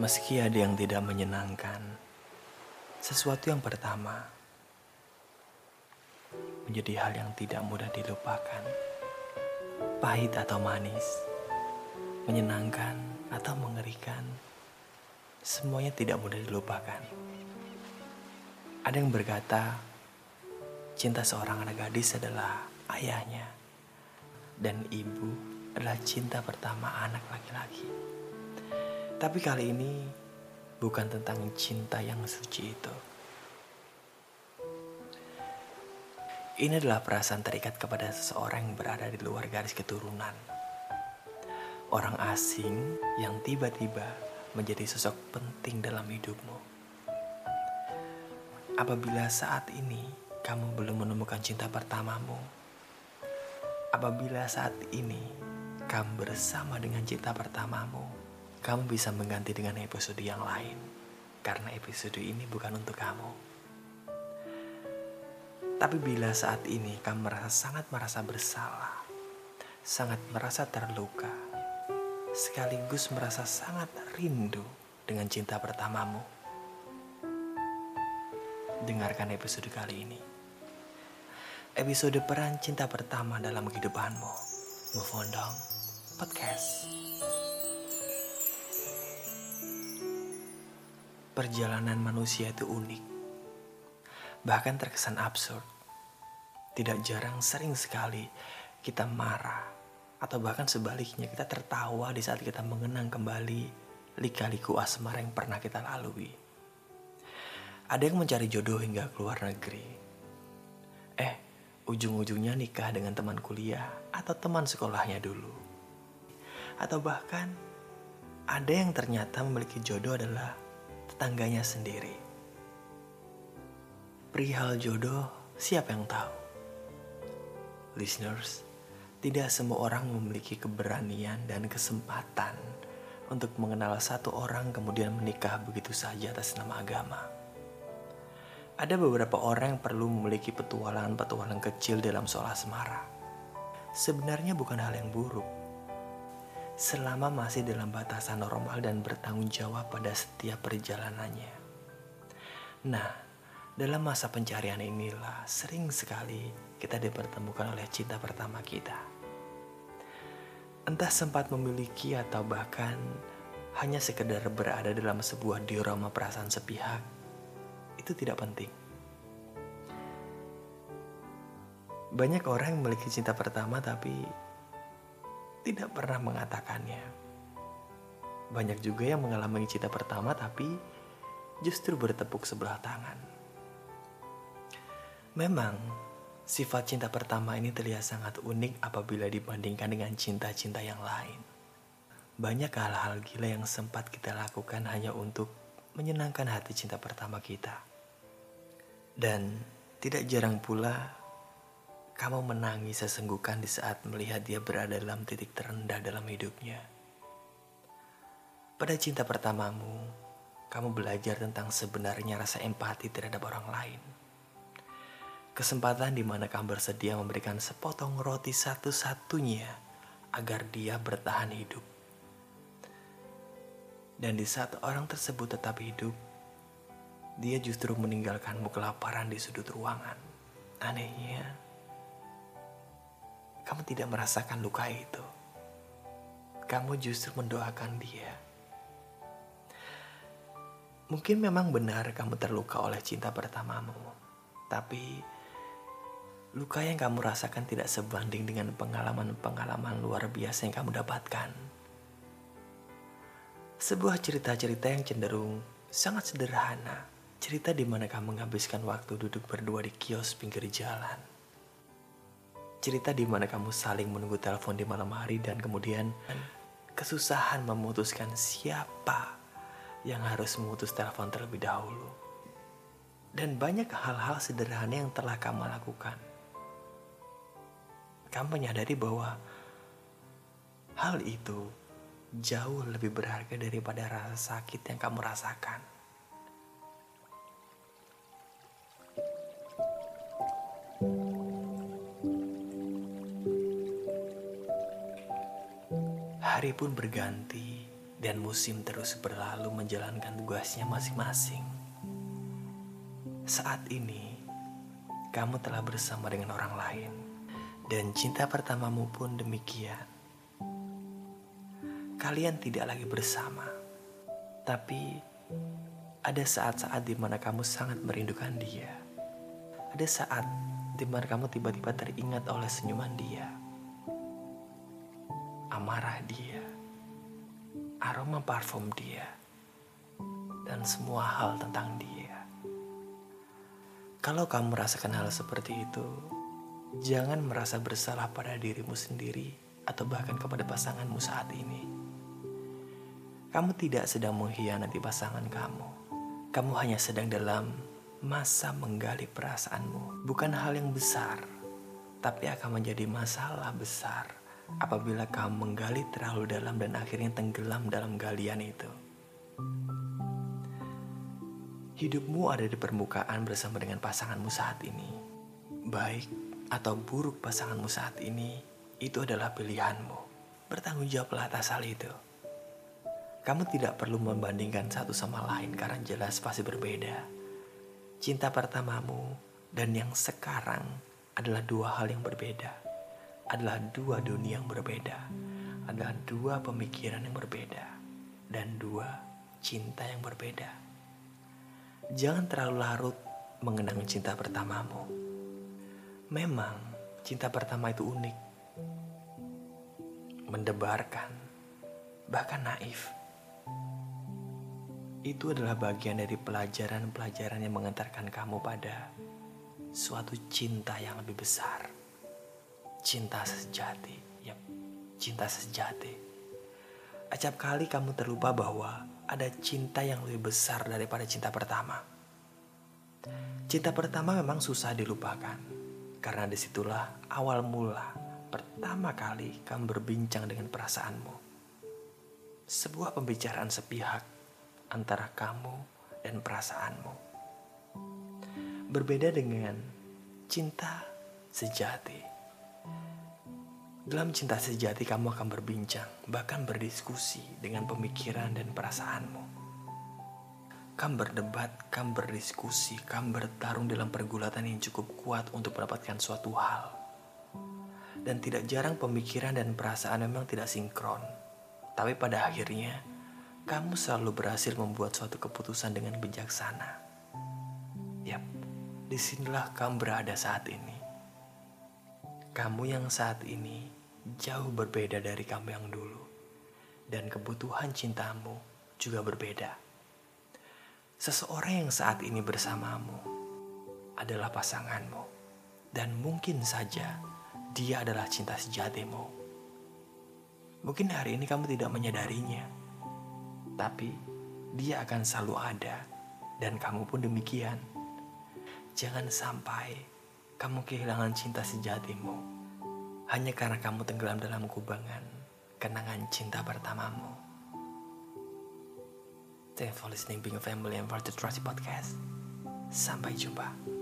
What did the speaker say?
Meski ada yang tidak menyenangkan, sesuatu yang pertama menjadi hal yang tidak mudah dilupakan. Pahit atau manis, menyenangkan atau mengerikan, semuanya tidak mudah dilupakan. Ada yang berkata, cinta seorang anak gadis adalah ayahnya, dan ibu adalah cinta pertama anak laki-laki. Tapi kali ini bukan tentang cinta yang suci itu. Ini adalah perasaan terikat kepada seseorang yang berada di luar garis keturunan. Orang asing yang tiba-tiba menjadi sosok penting dalam hidupmu. Apabila saat ini kamu belum menemukan cinta pertamamu, apabila saat ini kamu bersama dengan cinta pertamamu, kamu bisa mengganti dengan episode yang lain. Karena episode ini bukan untuk kamu. Tapi bila saat ini kamu merasa sangat merasa bersalah, sangat merasa terluka, sekaligus merasa sangat rindu dengan cinta pertamamu, dengarkan episode kali ini. Episode peran cinta pertama dalam kehidupanmu. Move on dong, podcast. Perjalanan manusia itu unik, bahkan terkesan absurd. Tidak jarang, sering sekali kita marah, atau bahkan sebaliknya kita tertawa di saat kita mengenang kembali lika-liku asmara yang pernah kita lalui. Ada yang mencari jodoh hingga keluar negeri. Eh, ujung-ujungnya nikah dengan teman kuliah atau teman sekolahnya dulu. Atau bahkan ada yang ternyata memiliki jodoh adalah tetangganya sendiri. Perihal jodoh, siapa yang tahu? Listeners, tidak semua orang memiliki keberanian dan kesempatan untuk mengenal satu orang kemudian menikah begitu saja atas nama agama. Ada beberapa orang yang perlu memiliki petualangan-petualangan kecil dalam soal asmara. Sebenarnya bukan hal yang buruk selama masih dalam batasan normal dan bertanggung jawab pada setiap perjalanannya. Nah, dalam masa pencarian inilah sering sekali kita dipertemukan oleh cinta pertama kita. Entah sempat memiliki atau bahkan hanya sekedar berada dalam sebuah diorama perasaan sepihak, itu tidak penting. Banyak orang yang memiliki cinta pertama tapi tidak pernah mengatakannya. Banyak juga yang mengalami cinta pertama tapi justru bertepuk sebelah tangan. Memang, sifat cinta pertama ini terlihat sangat unik apabila dibandingkan dengan cinta-cinta yang lain. Banyak hal-hal gila yang sempat kita lakukan hanya untuk menyenangkan hati cinta pertama kita. Dan tidak jarang pula kamu menangis sesenggukan di saat melihat dia berada dalam titik terendah dalam hidupnya. Pada cinta pertamamu, kamu belajar tentang sebenarnya rasa empati terhadap orang lain. Kesempatan di mana kamu bersedia memberikan sepotong roti satu-satunya agar dia bertahan hidup. Dan di saat orang tersebut tetap hidup, dia justru meninggalkanmu kelaparan di sudut ruangan. Anehnya, kamu tidak merasakan luka itu. Kamu justru mendoakan dia. Mungkin memang benar kamu terluka oleh cinta pertamamu, tapi luka yang kamu rasakan tidak sebanding dengan pengalaman-pengalaman luar biasa yang kamu dapatkan. Sebuah cerita-cerita yang cenderung sangat sederhana, cerita di mana kamu menghabiskan waktu duduk berdua di kios pinggir jalan cerita di mana kamu saling menunggu telepon di malam hari dan kemudian kesusahan memutuskan siapa yang harus memutus telepon terlebih dahulu. Dan banyak hal-hal sederhana yang telah kamu lakukan. Kamu menyadari bahwa hal itu jauh lebih berharga daripada rasa sakit yang kamu rasakan. Hari pun berganti dan musim terus berlalu menjalankan tugasnya masing-masing. Saat ini, kamu telah bersama dengan orang lain, dan cinta pertamamu pun demikian. Kalian tidak lagi bersama, tapi ada saat-saat di mana kamu sangat merindukan dia. Ada saat di mana kamu tiba-tiba teringat oleh senyuman dia, amarah dia aroma parfum dia, dan semua hal tentang dia. Kalau kamu merasakan hal seperti itu, jangan merasa bersalah pada dirimu sendiri atau bahkan kepada pasanganmu saat ini. Kamu tidak sedang mengkhianati pasangan kamu. Kamu hanya sedang dalam masa menggali perasaanmu. Bukan hal yang besar, tapi akan menjadi masalah besar apabila kamu menggali terlalu dalam dan akhirnya tenggelam dalam galian itu. Hidupmu ada di permukaan bersama dengan pasanganmu saat ini. Baik atau buruk pasanganmu saat ini, itu adalah pilihanmu. Bertanggung jawablah atas hal itu. Kamu tidak perlu membandingkan satu sama lain karena jelas pasti berbeda. Cinta pertamamu dan yang sekarang adalah dua hal yang berbeda adalah dua dunia yang berbeda, adalah dua pemikiran yang berbeda, dan dua cinta yang berbeda. Jangan terlalu larut mengenang cinta pertamamu. Memang cinta pertama itu unik, mendebarkan, bahkan naif. Itu adalah bagian dari pelajaran-pelajaran yang mengantarkan kamu pada suatu cinta yang lebih besar cinta sejati. Yap, cinta sejati. Acap kali kamu terlupa bahwa ada cinta yang lebih besar daripada cinta pertama. Cinta pertama memang susah dilupakan, karena di situlah awal mula pertama kali kamu berbincang dengan perasaanmu. Sebuah pembicaraan sepihak antara kamu dan perasaanmu. Berbeda dengan cinta sejati. Dalam cinta sejati kamu akan berbincang, bahkan berdiskusi dengan pemikiran dan perasaanmu. Kamu berdebat, kamu berdiskusi, kamu bertarung dalam pergulatan yang cukup kuat untuk mendapatkan suatu hal. Dan tidak jarang pemikiran dan perasaan memang tidak sinkron. Tapi pada akhirnya, kamu selalu berhasil membuat suatu keputusan dengan bijaksana. Yap, di sinilah kamu berada saat ini. Kamu yang saat ini jauh berbeda dari kamu yang dulu, dan kebutuhan cintamu juga berbeda. Seseorang yang saat ini bersamamu adalah pasanganmu, dan mungkin saja dia adalah cinta sejatimu. Mungkin hari ini kamu tidak menyadarinya, tapi dia akan selalu ada, dan kamu pun demikian. Jangan sampai kamu kehilangan cinta sejatimu hanya karena kamu tenggelam dalam kubangan kenangan cinta pertamamu. Thanks for listening Being a Family and for the Trusty Podcast. Sampai jumpa.